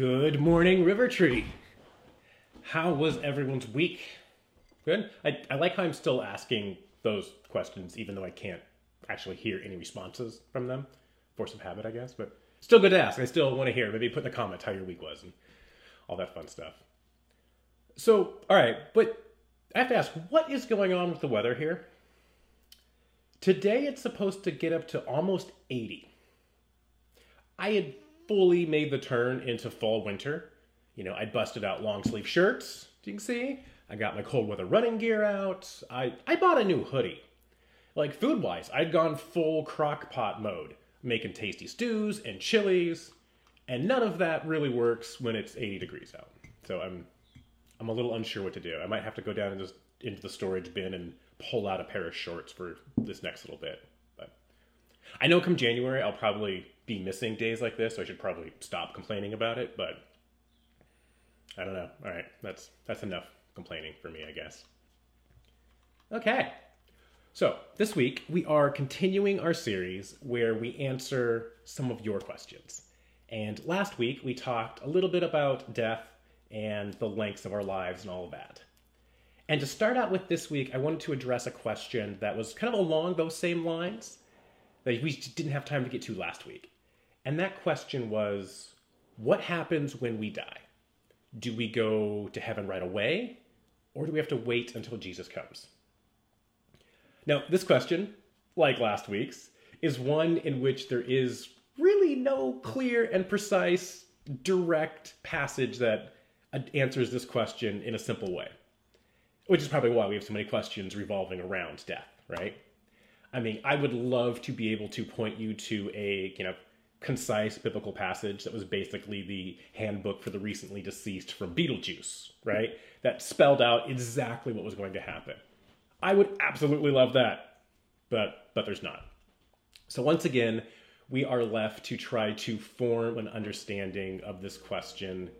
Good morning, River Tree. How was everyone's week? Good. I, I like how I'm still asking those questions, even though I can't actually hear any responses from them. Force of habit, I guess, but still good to ask. I still want to hear. Maybe put in the comments how your week was and all that fun stuff. So, all right, but I have to ask, what is going on with the weather here? Today it's supposed to get up to almost 80. I had fully made the turn into fall winter. You know, I busted out long sleeve shirts, you can see. I got my cold weather running gear out. I, I bought a new hoodie. Like food wise, I'd gone full crock pot mode, making tasty stews and chilies, and none of that really works when it's 80 degrees out. So I'm I'm a little unsure what to do. I might have to go down just into the storage bin and pull out a pair of shorts for this next little bit. But I know come January I'll probably be missing days like this, so I should probably stop complaining about it, but I don't know. All right, that's that's enough complaining for me, I guess. Okay. So, this week we are continuing our series where we answer some of your questions. And last week we talked a little bit about death and the lengths of our lives and all of that. And to start out with this week, I wanted to address a question that was kind of along those same lines that we didn't have time to get to last week. And that question was what happens when we die? Do we go to heaven right away, or do we have to wait until Jesus comes? Now, this question, like last week's, is one in which there is really no clear and precise, direct passage that answers this question in a simple way. Which is probably why we have so many questions revolving around death, right? I mean, I would love to be able to point you to a, you know, concise biblical passage that was basically the handbook for the recently deceased from Beetlejuice, right? That spelled out exactly what was going to happen. I would absolutely love that, but but there's not. So once again, we are left to try to form an understanding of this question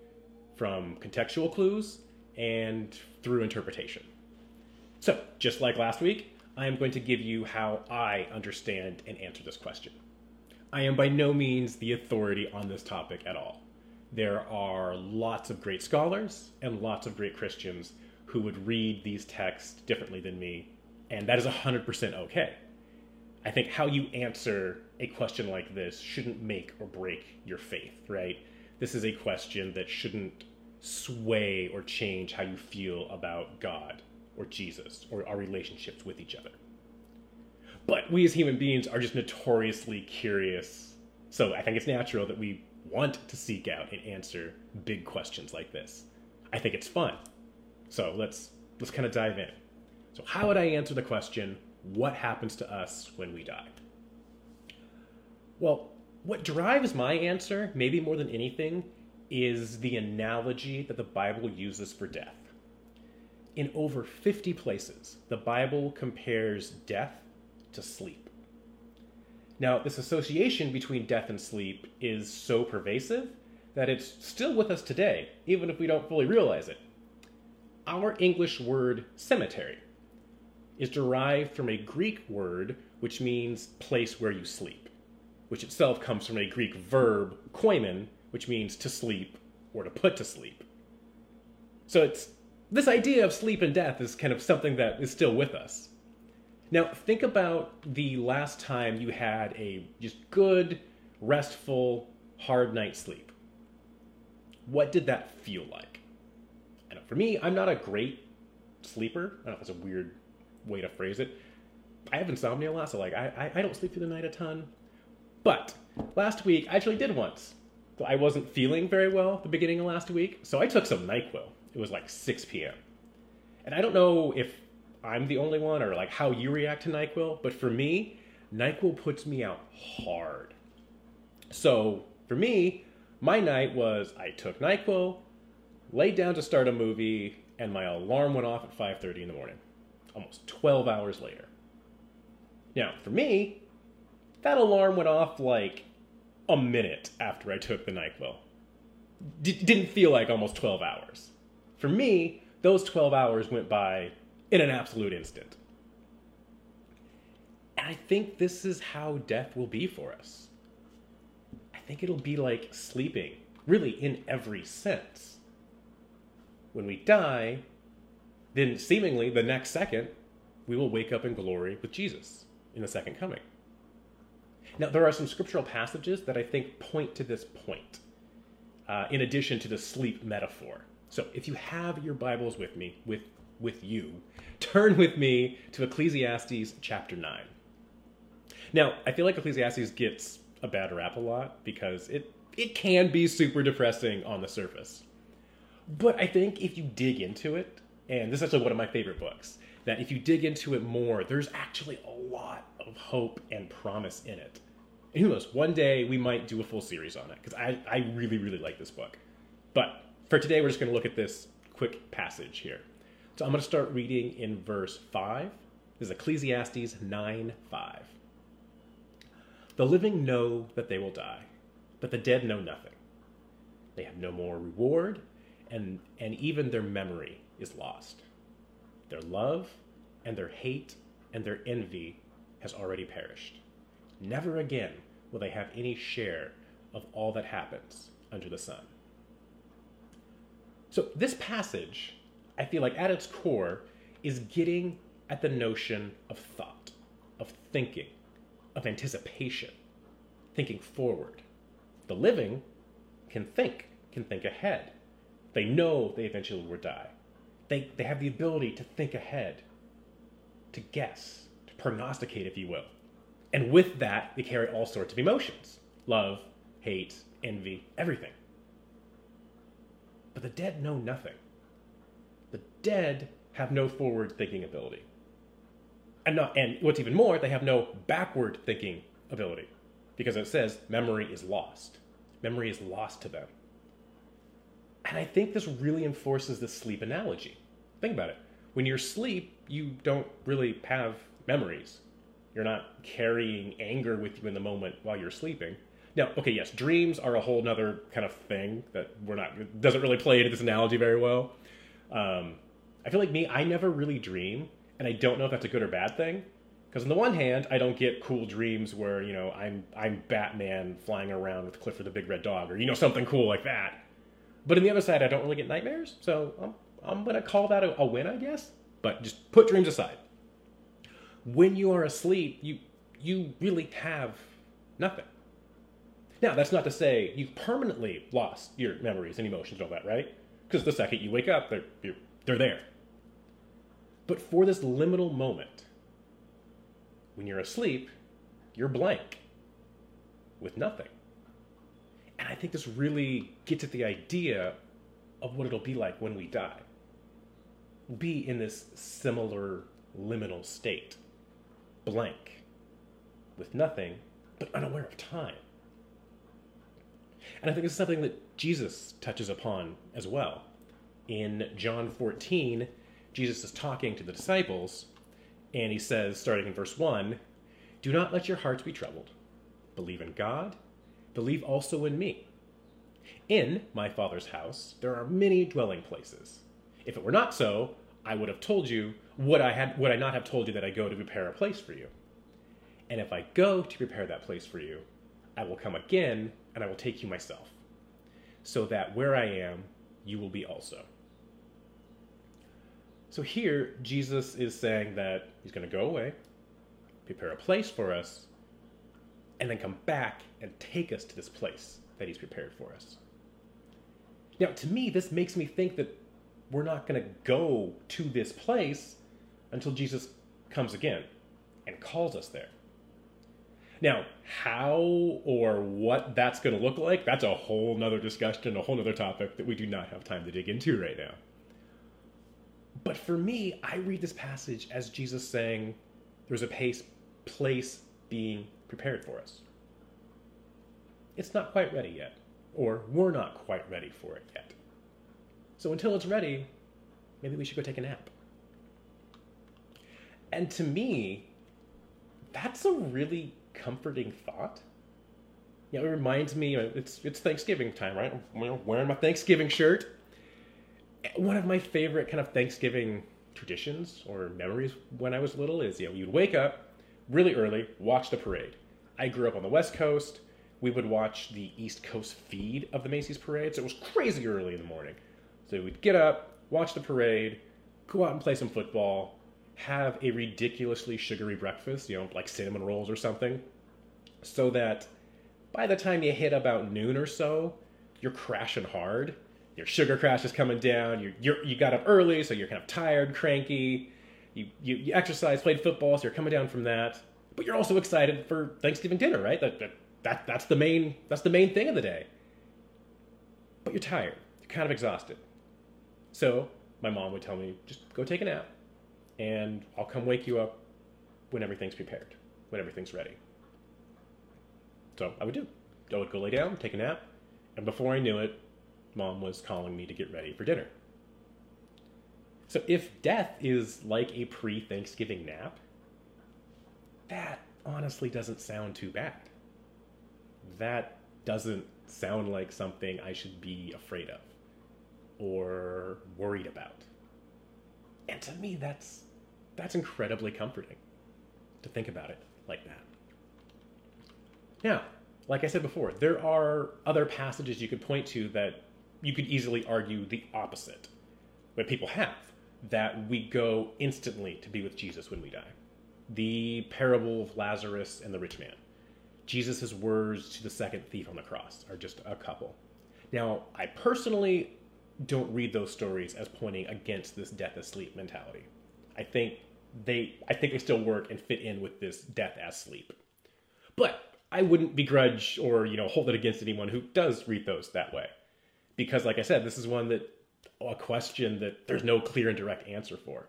from contextual clues and through interpretation. So, just like last week, I am going to give you how I understand and answer this question. I am by no means the authority on this topic at all. There are lots of great scholars and lots of great Christians who would read these texts differently than me, and that is 100% okay. I think how you answer a question like this shouldn't make or break your faith, right? This is a question that shouldn't sway or change how you feel about God or Jesus or our relationships with each other. But we as human beings are just notoriously curious. So I think it's natural that we want to seek out and answer big questions like this. I think it's fun. So let's let's kind of dive in. So how would I answer the question, what happens to us when we die? Well, what drives my answer, maybe more than anything, is the analogy that the Bible uses for death. In over 50 places, the Bible compares death to sleep. Now, this association between death and sleep is so pervasive that it's still with us today, even if we don't fully realize it. Our English word cemetery is derived from a Greek word which means place where you sleep, which itself comes from a Greek verb, koimen, which means to sleep or to put to sleep. So it's this idea of sleep and death is kind of something that is still with us. Now, think about the last time you had a just good, restful, hard night's sleep. What did that feel like? I for me, I'm not a great sleeper. I don't know if that's a weird way to phrase it. I have insomnia a lot, so like I, I don't sleep through the night a ton. But last week I actually did once. I wasn't feeling very well the beginning of last week, so I took some NyQuil. It was like 6 p.m. And I don't know if I'm the only one or like how you react to NyQuil, but for me, NyQuil puts me out hard. So for me, my night was I took NyQuil, laid down to start a movie, and my alarm went off at 5:30 in the morning, almost 12 hours later. Now, for me, that alarm went off like a minute after I took the NyQuil. D- didn't feel like almost 12 hours. For me, those 12 hours went by in an absolute instant. And I think this is how death will be for us. I think it'll be like sleeping really in every sense. When we die, then seemingly the next second, we will wake up in glory with Jesus in the second coming. Now, there are some scriptural passages that I think point to this point, uh, in addition to the sleep metaphor. So, if you have your Bibles with me, with, with you, turn with me to Ecclesiastes chapter 9. Now, I feel like Ecclesiastes gets a bad rap a lot because it, it can be super depressing on the surface. But I think if you dig into it, and this is actually one of my favorite books, that if you dig into it more, there's actually a lot of hope and promise in it. And who knows, one day we might do a full series on it because I, I really, really like this book. But for today, we're just going to look at this quick passage here. So I'm going to start reading in verse 5. This is Ecclesiastes 9 5. The living know that they will die, but the dead know nothing. They have no more reward, and, and even their memory is lost. Their love and their hate and their envy has already perished. Never again will they have any share of all that happens under the sun. So, this passage, I feel like at its core, is getting at the notion of thought, of thinking, of anticipation, thinking forward. The living can think, can think ahead. They know they eventually will die. They, they have the ability to think ahead, to guess, to prognosticate, if you will. And with that, they carry all sorts of emotions love, hate, envy, everything. But the dead know nothing. Dead have no forward thinking ability. And, not, and what's even more, they have no backward thinking ability. Because it says memory is lost. Memory is lost to them. And I think this really enforces the sleep analogy. Think about it. When you're asleep, you don't really have memories. You're not carrying anger with you in the moment while you're sleeping. Now, okay, yes, dreams are a whole other kind of thing that we're not doesn't really play into this analogy very well. Um, I feel like me, I never really dream, and I don't know if that's a good or bad thing. Because on the one hand, I don't get cool dreams where you know I'm I'm Batman flying around with Clifford the Big Red Dog, or you know something cool like that. But on the other side, I don't really get nightmares, so I'm I'm gonna call that a, a win, I guess. But just put dreams aside when you are asleep, you you really have nothing. Now, that's not to say you've permanently lost your memories and emotions and all that, right? Because the second you wake up, they're, they're there. But for this liminal moment, when you're asleep, you're blank with nothing. And I think this really gets at the idea of what it'll be like when we die. Be in this similar liminal state blank, with nothing, but unaware of time. And I think is something that Jesus touches upon as well. In John 14, Jesus is talking to the disciples, and he says, starting in verse 1, Do not let your hearts be troubled. Believe in God, believe also in me. In my Father's house there are many dwelling places. If it were not so, I would have told you would I had would I not have told you that I go to prepare a place for you? And if I go to prepare that place for you, I will come again and I will take you myself, so that where I am, you will be also. So here, Jesus is saying that he's going to go away, prepare a place for us, and then come back and take us to this place that he's prepared for us. Now, to me, this makes me think that we're not going to go to this place until Jesus comes again and calls us there. Now, how or what that's going to look like, that's a whole nother discussion, a whole nother topic that we do not have time to dig into right now. But for me, I read this passage as Jesus saying there's a pace, place being prepared for us. It's not quite ready yet, or we're not quite ready for it yet. So until it's ready, maybe we should go take a nap. And to me, that's a really comforting thought. Yeah, it reminds me it's it's Thanksgiving time, right? I'm wearing my Thanksgiving shirt. One of my favorite kind of Thanksgiving traditions or memories when I was little is you know you'd wake up really early, watch the parade. I grew up on the West Coast. we would watch the East Coast feed of the Macy's parade. So it was crazy early in the morning. So we'd get up, watch the parade, go out and play some football, have a ridiculously sugary breakfast, you know, like cinnamon rolls or something, so that by the time you hit about noon or so, you're crashing hard. Your sugar crash is coming down. You you you got up early, so you're kind of tired, cranky. You, you you exercise, played football, so you're coming down from that. But you're also excited for Thanksgiving dinner, right? That, that that that's the main that's the main thing of the day. But you're tired. You're kind of exhausted. So my mom would tell me, just go take a nap, and I'll come wake you up when everything's prepared, when everything's ready. So I would do. I would go lay down, take a nap, and before I knew it, mom was calling me to get ready for dinner. So if death is like a pre Thanksgiving nap, that honestly doesn't sound too bad. That doesn't sound like something I should be afraid of or worried about. And to me that's that's incredibly comforting to think about it like that. Now, like I said before, there are other passages you could point to that you could easily argue the opposite, but people have, that we go instantly to be with Jesus when we die. The parable of Lazarus and the rich man. Jesus' words to the second thief on the cross are just a couple. Now, I personally don't read those stories as pointing against this death asleep mentality. I think they I think they still work and fit in with this death as sleep. But I wouldn't begrudge or, you know, hold it against anyone who does read those that way. Because like I said, this is one that a question that there's no clear and direct answer for.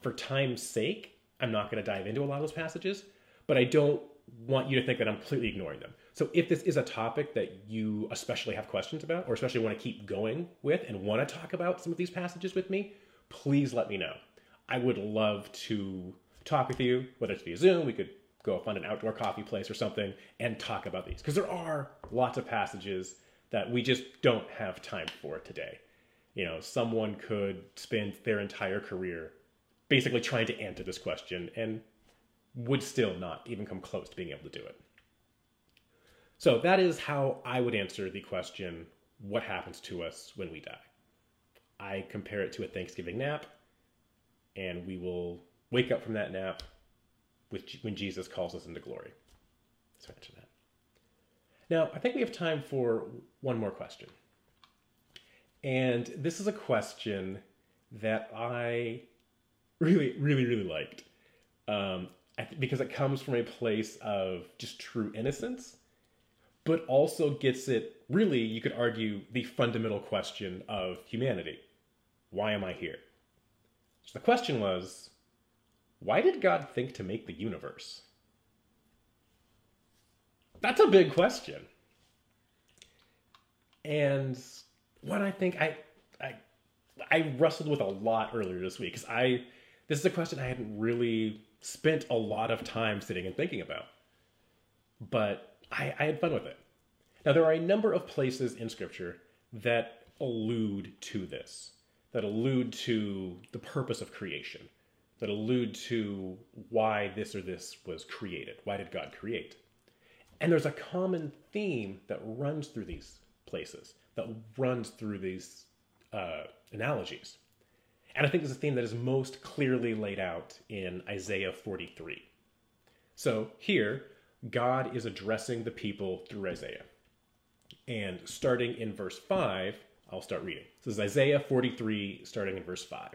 For time's sake, I'm not going to dive into a lot of those passages, but I don't want you to think that I'm completely ignoring them. So if this is a topic that you especially have questions about, or especially want to keep going with and want to talk about some of these passages with me, please let me know. I would love to talk with you, whether it's via Zoom, we could go find an outdoor coffee place or something and talk about these because there are lots of passages that we just don't have time for today. You know, someone could spend their entire career basically trying to answer this question and would still not even come close to being able to do it. So that is how I would answer the question what happens to us when we die? I compare it to a Thanksgiving nap, and we will wake up from that nap with, when Jesus calls us into glory. Let's mention that. Now, I think we have time for one more question. And this is a question that I really, really, really liked um, because it comes from a place of just true innocence, but also gets it really, you could argue, the fundamental question of humanity why am I here? So the question was why did God think to make the universe? That's a big question. And what I think I I I wrestled with a lot earlier this week because I this is a question I hadn't really spent a lot of time sitting and thinking about. But I, I had fun with it. Now there are a number of places in scripture that allude to this, that allude to the purpose of creation that allude to why this or this was created. Why did God create? And there's a common theme that runs through these places, that runs through these uh, analogies. And I think it's a theme that is most clearly laid out in Isaiah 43. So here, God is addressing the people through Isaiah. And starting in verse 5, I'll start reading. This is Isaiah 43, starting in verse 5.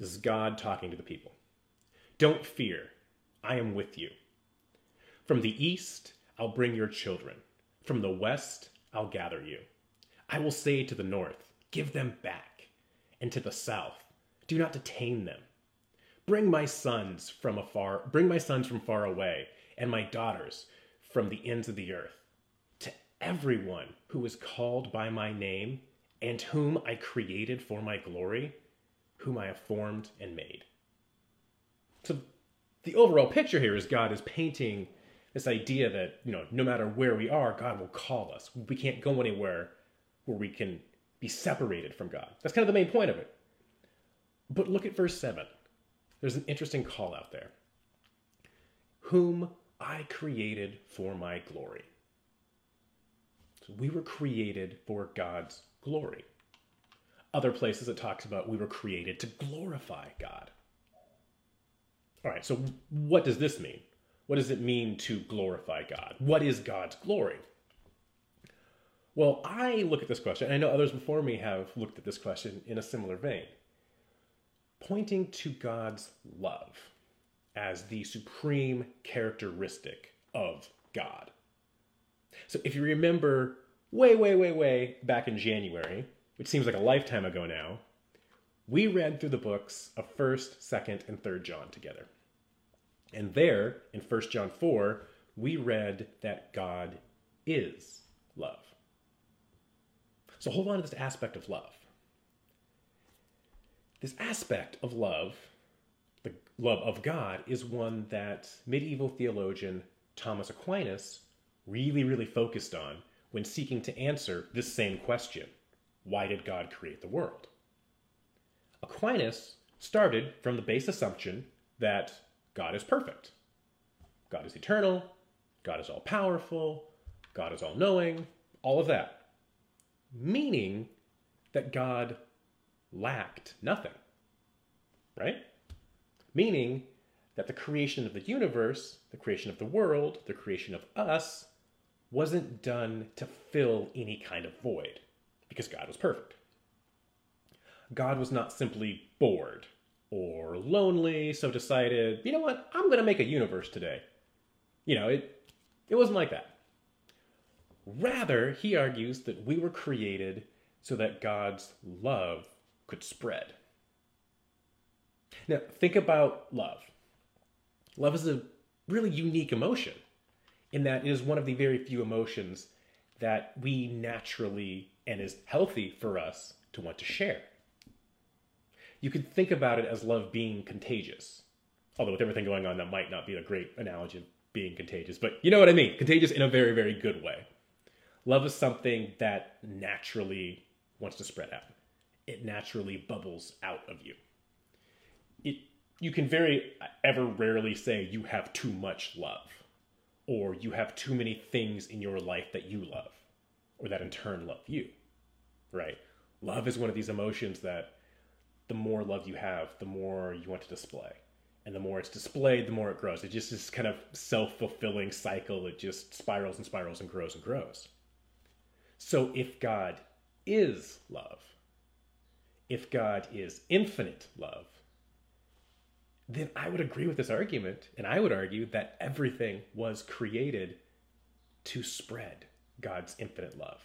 This is God talking to the people. Don't fear, I am with you. From the east, I'll bring your children. From the west, I'll gather you. I will say to the north, Give them back. And to the south, Do not detain them. Bring my sons from afar, bring my sons from far away, and my daughters from the ends of the earth. To everyone who is called by my name and whom I created for my glory, whom I have formed and made. So the overall picture here is God is painting this idea that, you know, no matter where we are, God will call us. We can't go anywhere where we can be separated from God. That's kind of the main point of it. But look at verse 7. There's an interesting call out there. Whom I created for my glory. We were created for God's glory. Other places it talks about we were created to glorify God. All right, so what does this mean? What does it mean to glorify God? What is God's glory? Well, I look at this question, and I know others before me have looked at this question in a similar vein, pointing to God's love as the supreme characteristic of God. So if you remember way, way, way, way back in January, which seems like a lifetime ago now, we read through the books of 1st, 2nd, and 3rd John together. And there, in 1 John 4, we read that God is love. So hold on to this aspect of love. This aspect of love, the love of God, is one that medieval theologian Thomas Aquinas really, really focused on when seeking to answer this same question why did God create the world? Aquinas started from the base assumption that God is perfect. God is eternal. God is all powerful. God is all knowing. All of that. Meaning that God lacked nothing. Right? Meaning that the creation of the universe, the creation of the world, the creation of us, wasn't done to fill any kind of void because God was perfect. God was not simply bored or lonely, so decided, you know what, I'm going to make a universe today. You know, it, it wasn't like that. Rather, he argues that we were created so that God's love could spread. Now, think about love. Love is a really unique emotion in that it is one of the very few emotions that we naturally and is healthy for us to want to share you could think about it as love being contagious. Although with everything going on, that might not be a great analogy of being contagious, but you know what I mean. Contagious in a very, very good way. Love is something that naturally wants to spread out. It naturally bubbles out of you. It you can very ever rarely say you have too much love or you have too many things in your life that you love or that in turn love you. Right? Love is one of these emotions that the more love you have, the more you want to display. And the more it's displayed, the more it grows. It just is kind of self fulfilling cycle. It just spirals and spirals and grows and grows. So if God is love, if God is infinite love, then I would agree with this argument. And I would argue that everything was created to spread God's infinite love.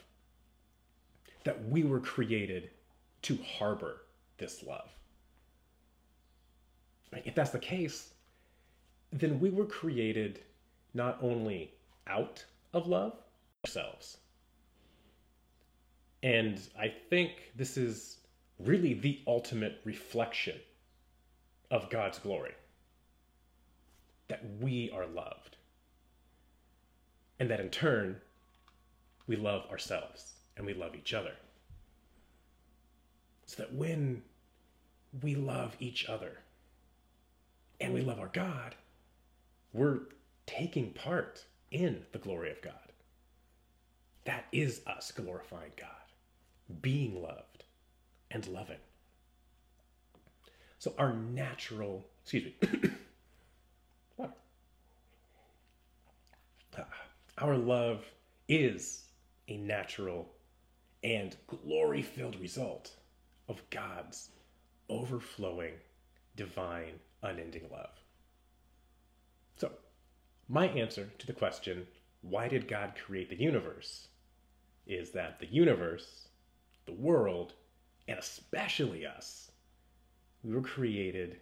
That we were created to harbor this love. If that's the case, then we were created not only out of love, ourselves. And I think this is really the ultimate reflection of God's glory that we are loved. And that in turn, we love ourselves and we love each other. So that when we love each other and we love our God, we're taking part in the glory of God. That is us glorifying God, being loved and loving. So our natural, excuse me, what? Uh, our love is a natural and glory filled result of God's overflowing, divine, unending love. So, my answer to the question, why did God create the universe? is that the universe, the world, and especially us, we were created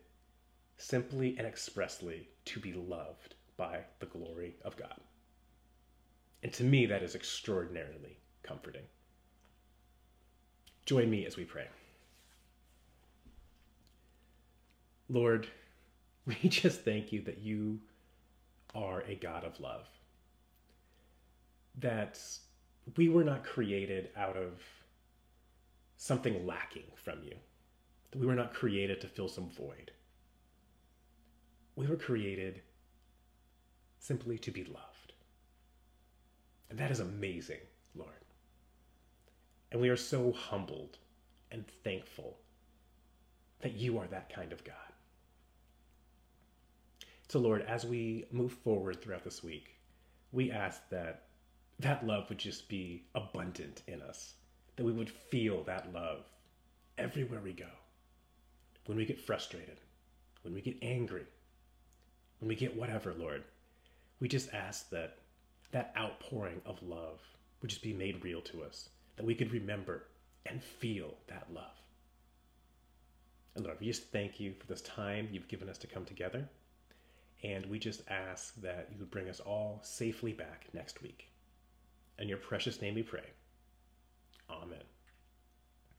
simply and expressly to be loved by the glory of God. And to me, that is extraordinarily comforting. Join me as we pray. Lord, we just thank you that you are a God of love. That we were not created out of something lacking from you. That we were not created to fill some void. We were created simply to be loved. And that is amazing, Lord. And we are so humbled and thankful that you are that kind of God. So, Lord, as we move forward throughout this week, we ask that that love would just be abundant in us, that we would feel that love everywhere we go. When we get frustrated, when we get angry, when we get whatever, Lord, we just ask that that outpouring of love would just be made real to us, that we could remember and feel that love. And Lord, we just thank you for this time you've given us to come together. And we just ask that you would bring us all safely back next week. In your precious name we pray. Amen.